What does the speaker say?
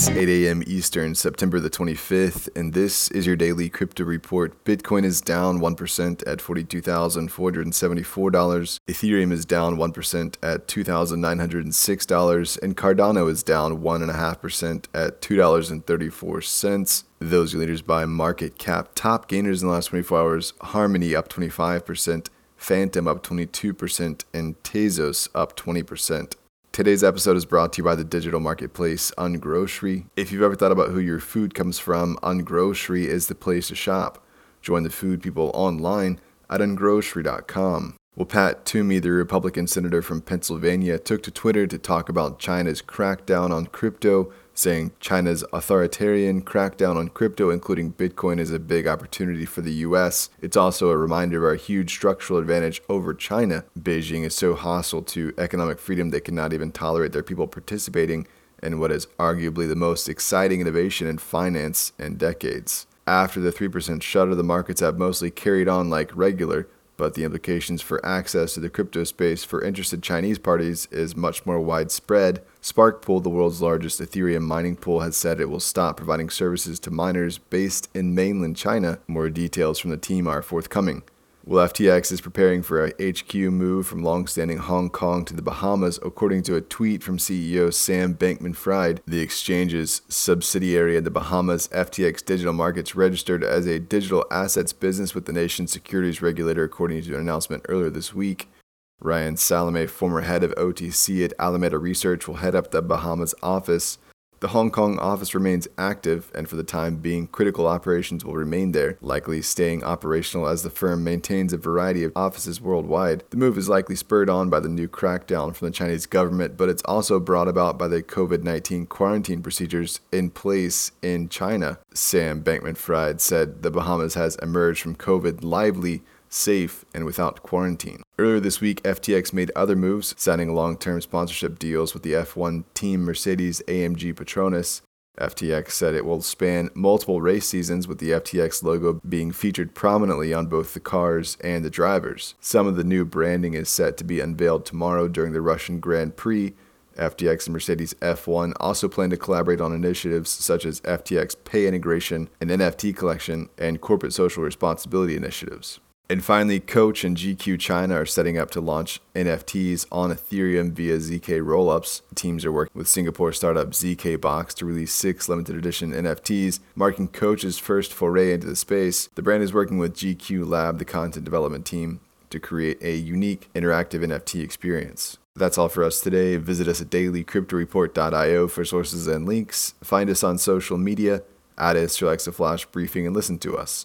It's 8 a.m. Eastern, September the 25th, and this is your daily crypto report. Bitcoin is down 1% at $42,474. Ethereum is down 1% at $2,906, and Cardano is down 1.5% at $2.34. Those leaders by market cap. Top gainers in the last 24 hours Harmony up 25%, Fantom up 22%, and Tezos up 20%. Today's episode is brought to you by the digital marketplace Ungrocery. If you've ever thought about who your food comes from, Ungrocery is the place to shop. Join the food people online at ungrocery.com. Well, Pat Toomey, the Republican senator from Pennsylvania, took to Twitter to talk about China's crackdown on crypto saying China's authoritarian crackdown on crypto, including Bitcoin, is a big opportunity for the US. It's also a reminder of our huge structural advantage over China. Beijing is so hostile to economic freedom they cannot even tolerate their people participating in what is arguably the most exciting innovation in finance in decades. After the 3% shudder, the markets have mostly carried on like regular, but the implications for access to the crypto space for interested Chinese parties is much more widespread. Sparkpool, the world's largest Ethereum mining pool, has said it will stop providing services to miners based in mainland China. More details from the team are forthcoming. Well, FTX is preparing for a HQ move from long-standing Hong Kong to the Bahamas, according to a tweet from CEO Sam Bankman-Fried. The exchange's subsidiary in the Bahamas, FTX Digital Markets, registered as a digital assets business with the nation's securities regulator, according to an announcement earlier this week. Ryan Salame, former head of OTC at Alameda Research, will head up the Bahamas office. The Hong Kong office remains active, and for the time being, critical operations will remain there, likely staying operational as the firm maintains a variety of offices worldwide. The move is likely spurred on by the new crackdown from the Chinese government, but it's also brought about by the COVID 19 quarantine procedures in place in China. Sam Bankman Fried said the Bahamas has emerged from COVID lively safe, and without quarantine. Earlier this week, FTX made other moves, signing long term sponsorship deals with the F1 team Mercedes AMG Petronas. FTX said it will span multiple race seasons, with the FTX logo being featured prominently on both the cars and the drivers. Some of the new branding is set to be unveiled tomorrow during the Russian Grand Prix. FTX and Mercedes F1 also plan to collaborate on initiatives such as FTX Pay integration, an NFT collection, and corporate social responsibility initiatives. And finally, Coach and GQ China are setting up to launch NFTs on Ethereum via ZK rollups. Teams are working with Singapore startup ZK Box to release six limited edition NFTs, marking Coach's first foray into the space. The brand is working with GQ Lab, the content development team, to create a unique interactive NFT experience. That's all for us today. Visit us at dailycryptoreport.io for sources and links. Find us on social media Add us to Alexa Flash Briefing and listen to us